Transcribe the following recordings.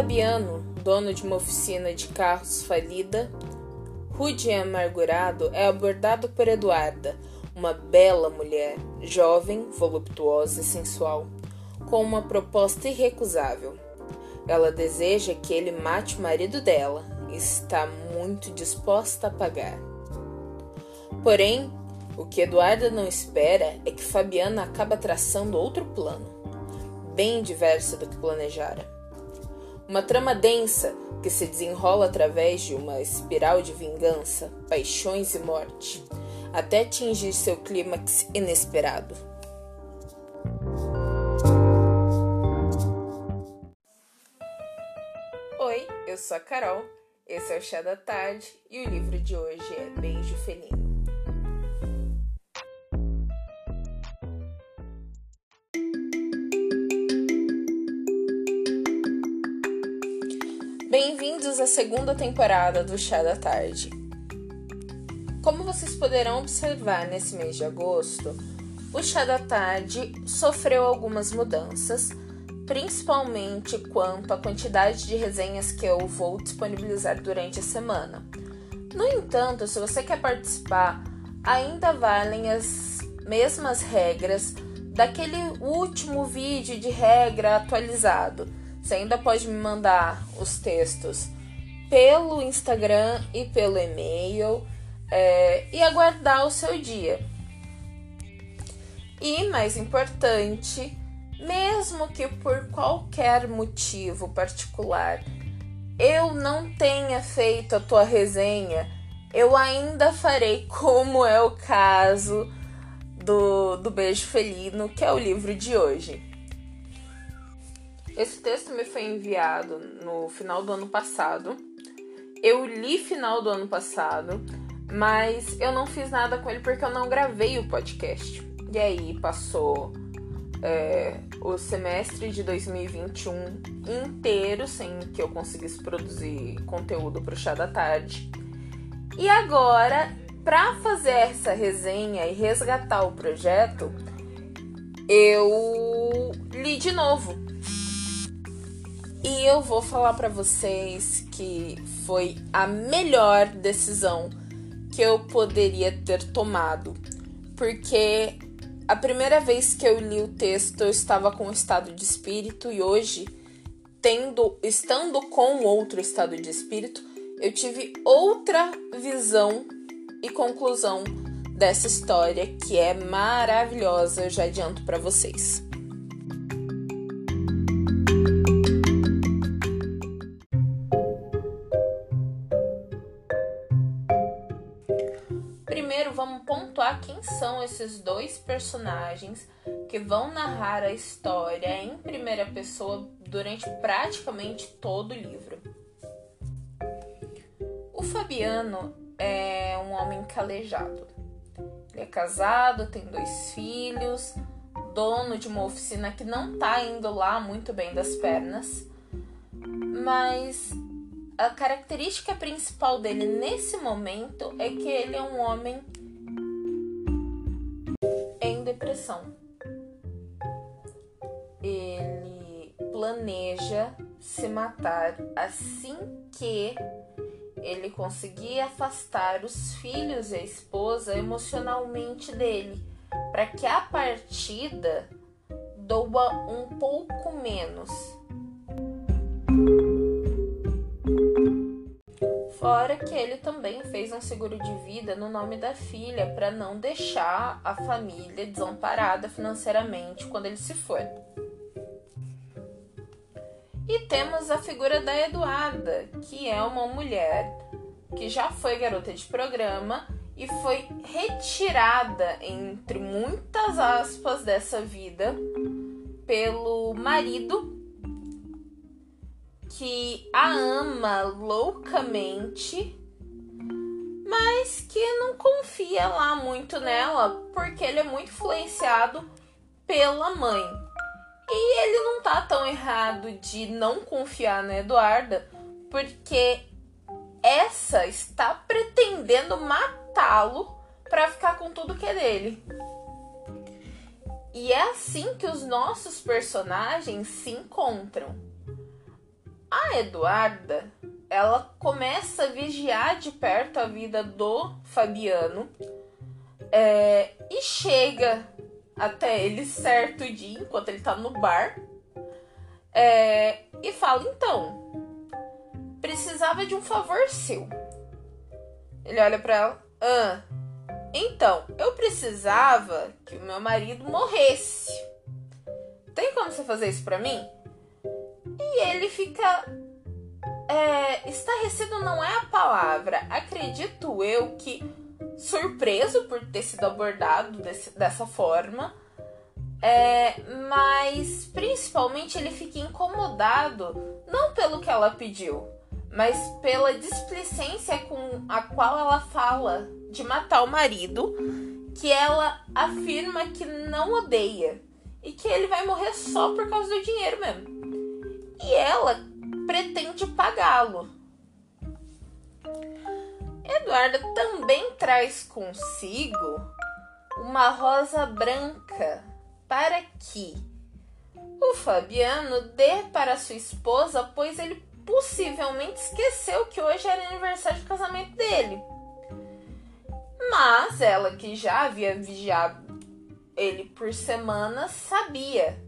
Fabiano, dono de uma oficina de carros falida, rude e amargurado, é abordado por Eduarda, uma bela mulher, jovem, voluptuosa e sensual, com uma proposta irrecusável. Ela deseja que ele mate o marido dela e está muito disposta a pagar. Porém, o que Eduarda não espera é que Fabiana acaba traçando outro plano, bem diverso do que planejara. Uma trama densa que se desenrola através de uma espiral de vingança, paixões e morte, até atingir seu clímax inesperado. Oi, eu sou a Carol, esse é o Chá da Tarde e o livro de hoje é Beijo Felino. Segunda temporada do Chá da Tarde. Como vocês poderão observar nesse mês de agosto, o Chá da Tarde sofreu algumas mudanças, principalmente quanto à quantidade de resenhas que eu vou disponibilizar durante a semana. No entanto, se você quer participar, ainda valem as mesmas regras daquele último vídeo de regra atualizado você ainda pode me mandar os textos pelo Instagram e pelo e-mail é, e aguardar o seu dia. E mais importante, mesmo que por qualquer motivo particular eu não tenha feito a tua resenha, eu ainda farei como é o caso do, do Beijo Felino, que é o livro de hoje. Esse texto me foi enviado no final do ano passado. Eu li final do ano passado, mas eu não fiz nada com ele porque eu não gravei o podcast. E aí passou é, o semestre de 2021 inteiro sem que eu conseguisse produzir conteúdo para o chá da tarde. E agora, para fazer essa resenha e resgatar o projeto, eu li de novo e eu vou falar para vocês que foi a melhor decisão que eu poderia ter tomado, porque a primeira vez que eu li o texto eu estava com um estado de espírito e hoje, tendo estando com outro estado de espírito, eu tive outra visão e conclusão dessa história que é maravilhosa, eu já adianto para vocês. Quem são esses dois personagens que vão narrar a história em primeira pessoa durante praticamente todo o livro. O Fabiano é um homem calejado. Ele é casado, tem dois filhos, dono de uma oficina que não tá indo lá muito bem das pernas, mas a característica principal dele nesse momento é que ele é um homem depressão. Ele planeja se matar assim que ele conseguir afastar os filhos e a esposa emocionalmente dele, para que a partida doa um pouco menos Fora que ele também fez um seguro de vida no nome da filha para não deixar a família desamparada financeiramente quando ele se for. E temos a figura da Eduarda, que é uma mulher que já foi garota de programa e foi retirada, entre muitas aspas, dessa vida pelo marido que a ama loucamente, mas que não confia lá muito nela, porque ele é muito influenciado pela mãe. E ele não tá tão errado de não confiar na Eduarda, porque essa está pretendendo matá-lo para ficar com tudo que é dele. E é assim que os nossos personagens se encontram A Eduarda, ela começa a vigiar de perto a vida do Fabiano é, e chega até ele certo dia, enquanto ele tá no bar, é, e fala: Então, precisava de um favor seu. Ele olha para ela: Ah, então, eu precisava que o meu marido morresse. Tem como você fazer isso para mim? E ele fica. É, estarrecido não é a palavra. Acredito eu que surpreso por ter sido abordado desse, dessa forma. É, mas principalmente ele fica incomodado, não pelo que ela pediu, mas pela displicência com a qual ela fala de matar o marido, que ela afirma que não odeia e que ele vai morrer só por causa do dinheiro mesmo. E ela pretende pagá-lo. Eduarda também traz consigo uma rosa branca para que o Fabiano dê para sua esposa, pois ele possivelmente esqueceu que hoje era aniversário de casamento dele. Mas ela, que já havia vigiado ele por semanas, sabia.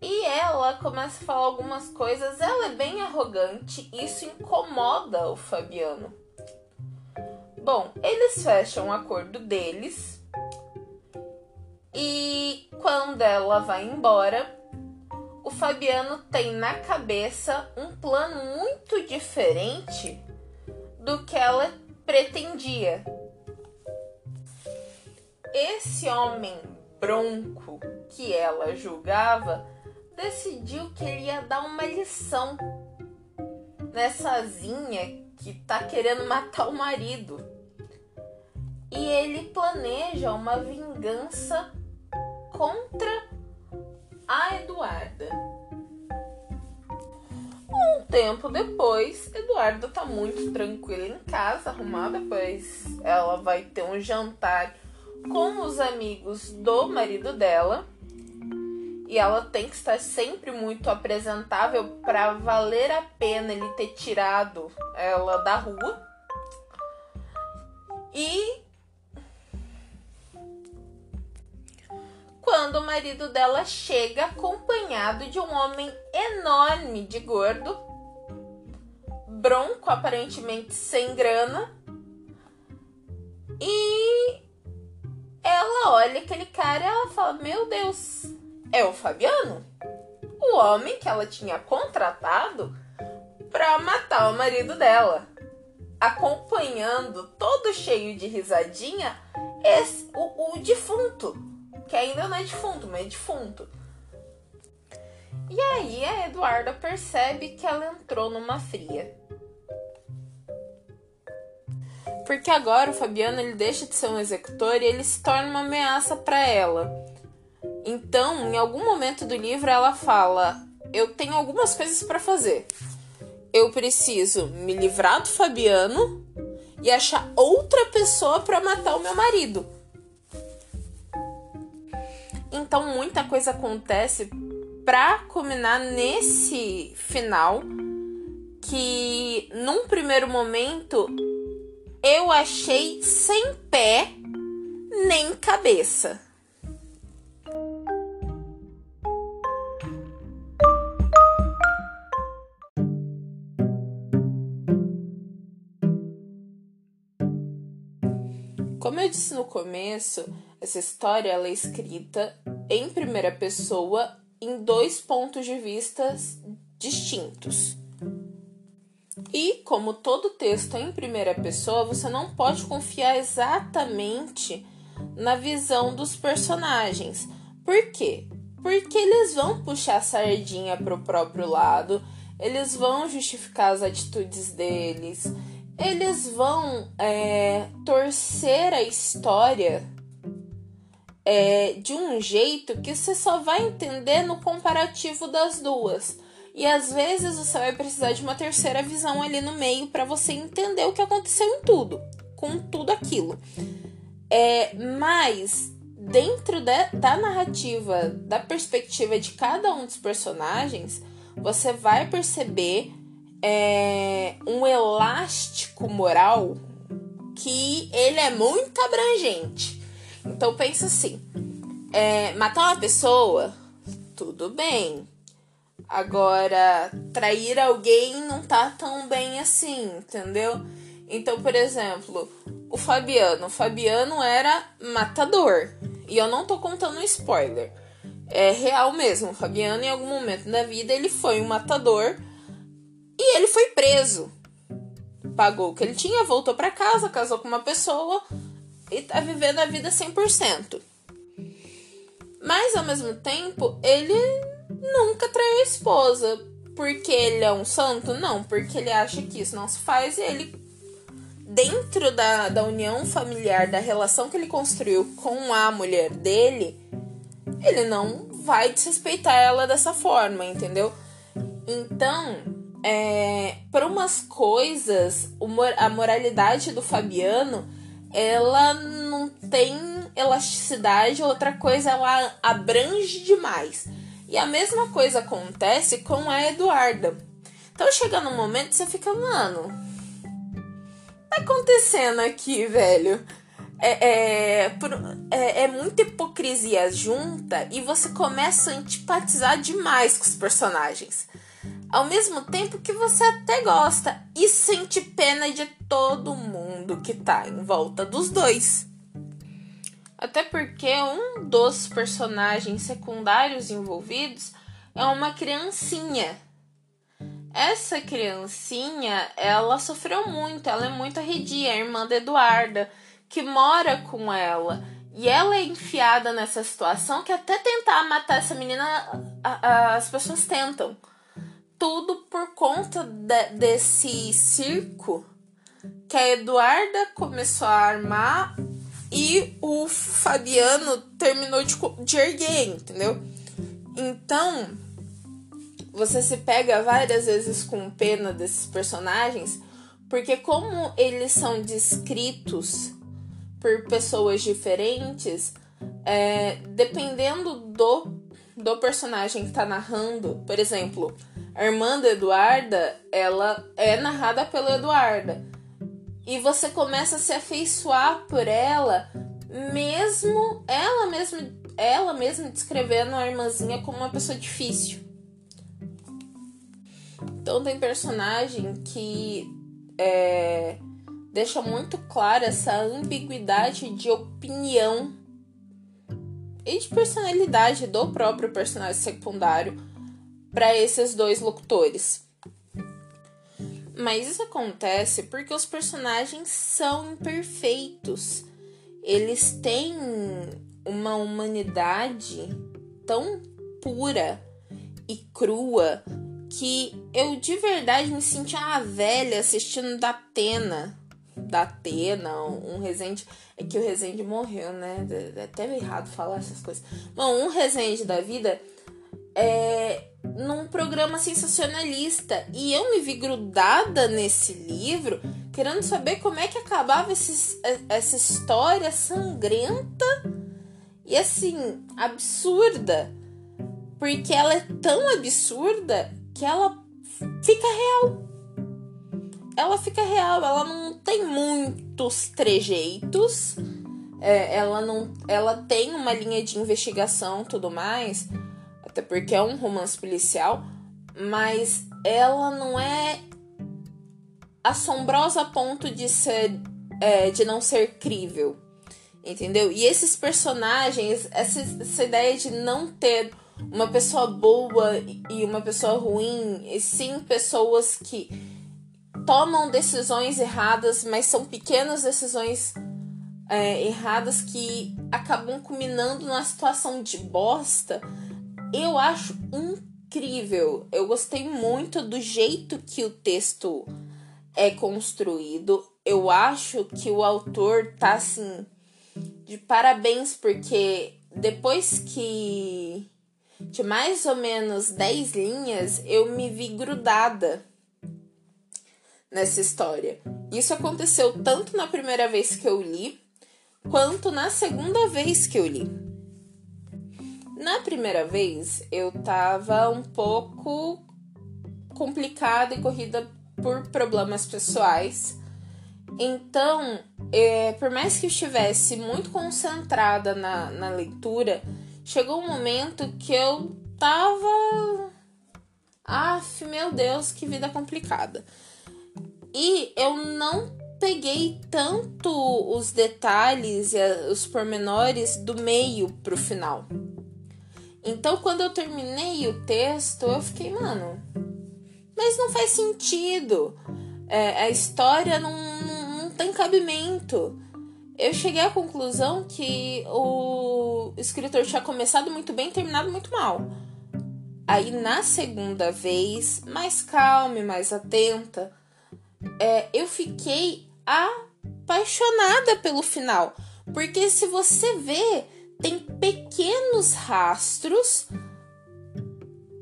E ela começa a falar algumas coisas, ela é bem arrogante, isso incomoda o Fabiano. Bom, eles fecham o acordo deles. E quando ela vai embora, o Fabiano tem na cabeça um plano muito diferente do que ela pretendia. Esse homem bronco que ela julgava decidiu que ele ia dar uma lição nessazinha que tá querendo matar o marido e ele planeja uma vingança contra a Eduarda. Um tempo depois, Eduarda tá muito tranquila em casa, arrumada, pois ela vai ter um jantar com os amigos do marido dela. E ela tem que estar sempre muito apresentável para valer a pena ele ter tirado ela da rua. E quando o marido dela chega acompanhado de um homem enorme de gordo, bronco, aparentemente sem grana, e ela olha aquele cara e ela fala: Meu Deus, é o Fabiano? O homem que ela tinha contratado para matar o marido dela. Acompanhando, todo cheio de risadinha, esse, o, o defunto que ainda não é defunto, mas é defunto. E aí a Eduarda percebe que ela entrou numa fria. Porque agora o Fabiano ele deixa de ser um executor e ele se torna uma ameaça para ela. Então, em algum momento do livro ela fala: "Eu tenho algumas coisas para fazer. Eu preciso me livrar do Fabiano e achar outra pessoa para matar o meu marido." Então muita coisa acontece para culminar nesse final que num primeiro momento eu achei sem pé nem cabeça. Como eu disse no começo, essa história é escrita em primeira pessoa em dois pontos de vista distintos. E como todo texto é em primeira pessoa, você não pode confiar exatamente na visão dos personagens. Por quê? Porque eles vão puxar a sardinha para o próprio lado, eles vão justificar as atitudes deles eles vão é, torcer a história é, de um jeito que você só vai entender no comparativo das duas. E às vezes você vai precisar de uma terceira visão ali no meio para você entender o que aconteceu em tudo, com tudo aquilo. É, mas dentro de, da narrativa, da perspectiva de cada um dos personagens, você vai perceber é, um elástico moral que ele é muito abrangente. Então pensa assim: é, matar uma pessoa, tudo bem. Agora, trair alguém não tá tão bem assim, entendeu? Então, por exemplo, o Fabiano. O Fabiano era matador. E eu não tô contando um spoiler. É real mesmo. O Fabiano, em algum momento da vida, ele foi um matador. E ele foi preso. Pagou o que ele tinha, voltou para casa, casou com uma pessoa e tá vivendo a vida 100%. Mas ao mesmo tempo, ele nunca traiu a esposa. Porque ele é um santo? Não, porque ele acha que isso não se faz e ele dentro da, da união familiar, da relação que ele construiu com a mulher dele, ele não vai desrespeitar ela dessa forma, entendeu? Então, é, para umas coisas, a moralidade do Fabiano, ela não tem elasticidade, outra coisa, ela abrange demais. E a mesma coisa acontece com a Eduarda. Então chega num momento que você fica, mano, tá acontecendo aqui, velho? É, é, é, é, muita hipocrisia junta e você começa a antipatizar demais com os personagens. Ao mesmo tempo que você até gosta e sente pena de todo mundo que tá em volta dos dois. Até porque um dos personagens secundários envolvidos é uma criancinha essa criancinha, ela sofreu muito, ela é muito arredia, a irmã da Eduarda, que mora com ela. E ela é enfiada nessa situação que até tentar matar essa menina, a, a, as pessoas tentam. Tudo por conta de, desse circo que a Eduarda começou a armar e o Fabiano terminou de, de erguer, entendeu? Então, você se pega várias vezes com pena desses personagens, porque como eles são descritos por pessoas diferentes, é, dependendo do, do personagem que tá narrando, por exemplo, a irmã da Eduarda, ela é narrada pela Eduarda. E você começa a se afeiçoar por ela, mesmo ela mesma, ela mesma descrevendo a irmãzinha como uma pessoa difícil. Então tem personagem que é, deixa muito clara essa ambiguidade de opinião e de personalidade do próprio personagem secundário para esses dois locutores. Mas isso acontece porque os personagens são imperfeitos. Eles têm uma humanidade tão pura e crua que eu de verdade me sentia uma velha assistindo da Atena. Da Atena, um Resende. É que o Resende morreu, né? É até errado falar essas coisas. Bom, um Resende da vida é num programa sensacionalista. E eu me vi grudada nesse livro, querendo saber como é que acabava esses, essa história sangrenta e assim, absurda. Porque ela é tão absurda que ela fica real. Ela fica real, ela não tem muitos trejeitos. É, ela não, ela tem uma linha de investigação, tudo mais, porque é um romance policial, mas ela não é assombrosa a ponto de ser, é, de não ser crível, entendeu? E esses personagens, essa, essa ideia de não ter uma pessoa boa e uma pessoa ruim, e sim pessoas que tomam decisões erradas, mas são pequenas decisões é, erradas que acabam culminando numa situação de bosta. Eu acho incrível. Eu gostei muito do jeito que o texto é construído. Eu acho que o autor tá assim de parabéns porque depois que de mais ou menos 10 linhas, eu me vi grudada nessa história. Isso aconteceu tanto na primeira vez que eu li, quanto na segunda vez que eu li. Na primeira vez, eu tava um pouco complicada e corrida por problemas pessoais. Então, é, por mais que eu estivesse muito concentrada na, na leitura, chegou um momento que eu tava. Aff, meu Deus, que vida complicada. E eu não peguei tanto os detalhes e os pormenores do meio pro final. Então, quando eu terminei o texto, eu fiquei, mano, mas não faz sentido. É, a história não, não, tem cabimento. Eu cheguei à conclusão que o escritor tinha começado muito bem e terminado muito mal. Aí, na segunda vez, mais calma e mais atenta, é, eu fiquei apaixonada pelo final. Porque se você vê, tem pequenos rastros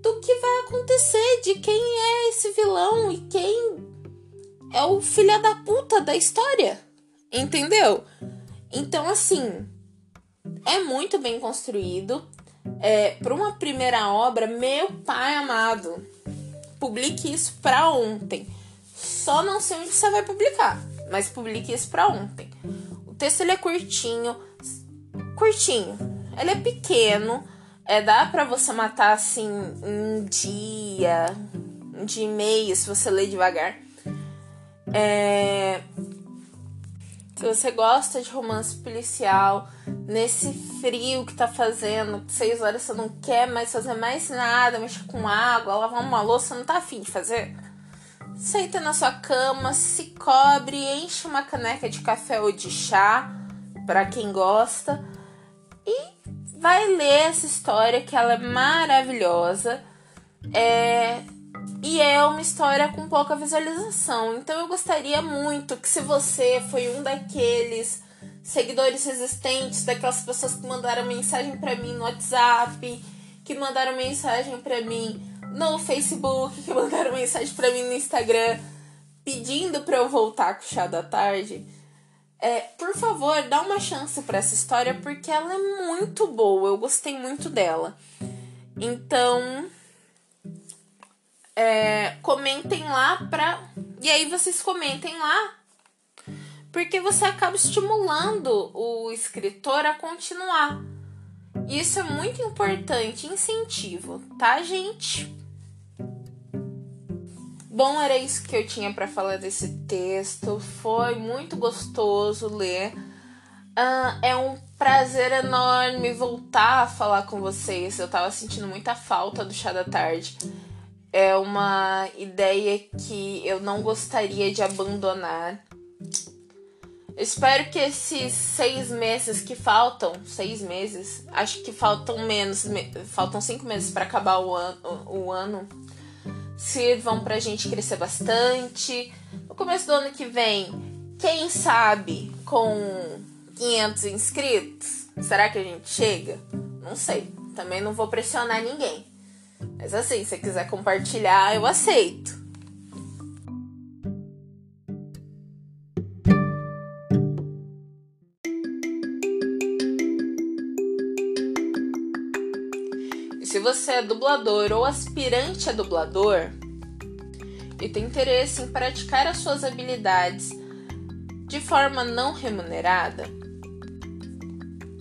do que vai acontecer, de quem é esse vilão e quem é o filho da puta da história. Entendeu? Então, assim, é muito bem construído. É, para uma primeira obra, meu pai amado, publique isso para ontem. Só não sei onde você vai publicar, mas publique isso para ontem. O texto ele é curtinho, curtinho. Ele é pequeno, é dá para você matar assim um dia, um dia e meio se você ler devagar. É, se você gosta de romance policial, nesse frio que tá fazendo, seis horas você não quer mais fazer mais nada, mexer com água, lavar uma louça, não tá afim de fazer? Senta na sua cama, se cobre, enche uma caneca de café ou de chá, para quem gosta, e vai ler essa história que ela é maravilhosa. É, e é uma história com pouca visualização. Então eu gostaria muito que se você foi um daqueles seguidores resistentes, daquelas pessoas que mandaram mensagem para mim no WhatsApp, que mandaram mensagem para mim no Facebook, que mandaram mensagem para mim no Instagram, pedindo para eu voltar com o chá da tarde. É, por favor, dá uma chance para essa história porque ela é muito boa. Eu gostei muito dela. Então, é, comentem lá pra. E aí vocês comentem lá. Porque você acaba estimulando o escritor a continuar. Isso é muito importante, incentivo, tá, gente? Bom, era isso que eu tinha para falar desse texto. Foi muito gostoso ler. Uh, é um prazer enorme voltar a falar com vocês. Eu tava sentindo muita falta do chá da tarde é uma ideia que eu não gostaria de abandonar. Espero que esses seis meses que faltam, seis meses, acho que faltam menos, faltam cinco meses para acabar o ano, o ano, sirvam pra gente crescer bastante. No começo do ano que vem, quem sabe com 500 inscritos, será que a gente chega? Não sei. Também não vou pressionar ninguém. Mas assim, se quiser compartilhar, eu aceito. Você é dublador ou aspirante a dublador e tem interesse em praticar as suas habilidades de forma não remunerada,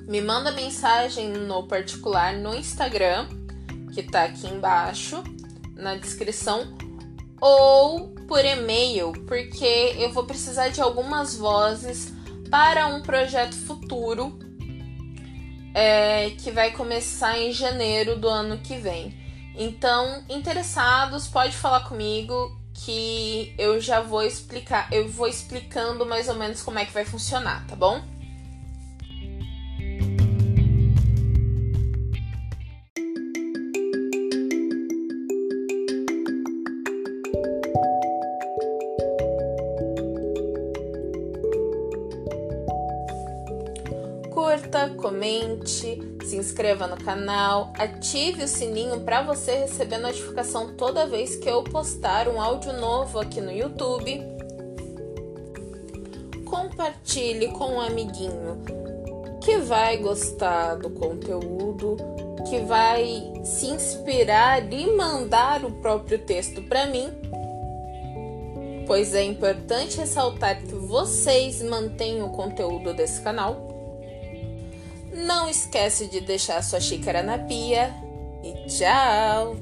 me manda mensagem no particular no Instagram que está aqui embaixo na descrição ou por e-mail, porque eu vou precisar de algumas vozes para um projeto futuro é, que vai começar em janeiro do ano que vem. Então, interessados, pode falar comigo que eu já vou explicar, eu vou explicando mais ou menos como é que vai funcionar, tá bom? Inscreva no canal, ative o sininho para você receber notificação toda vez que eu postar um áudio novo aqui no YouTube. Compartilhe com um amiguinho que vai gostar do conteúdo, que vai se inspirar e mandar o próprio texto para mim. Pois é importante ressaltar que vocês mantêm o conteúdo desse canal. Não esquece de deixar sua xícara na pia e tchau!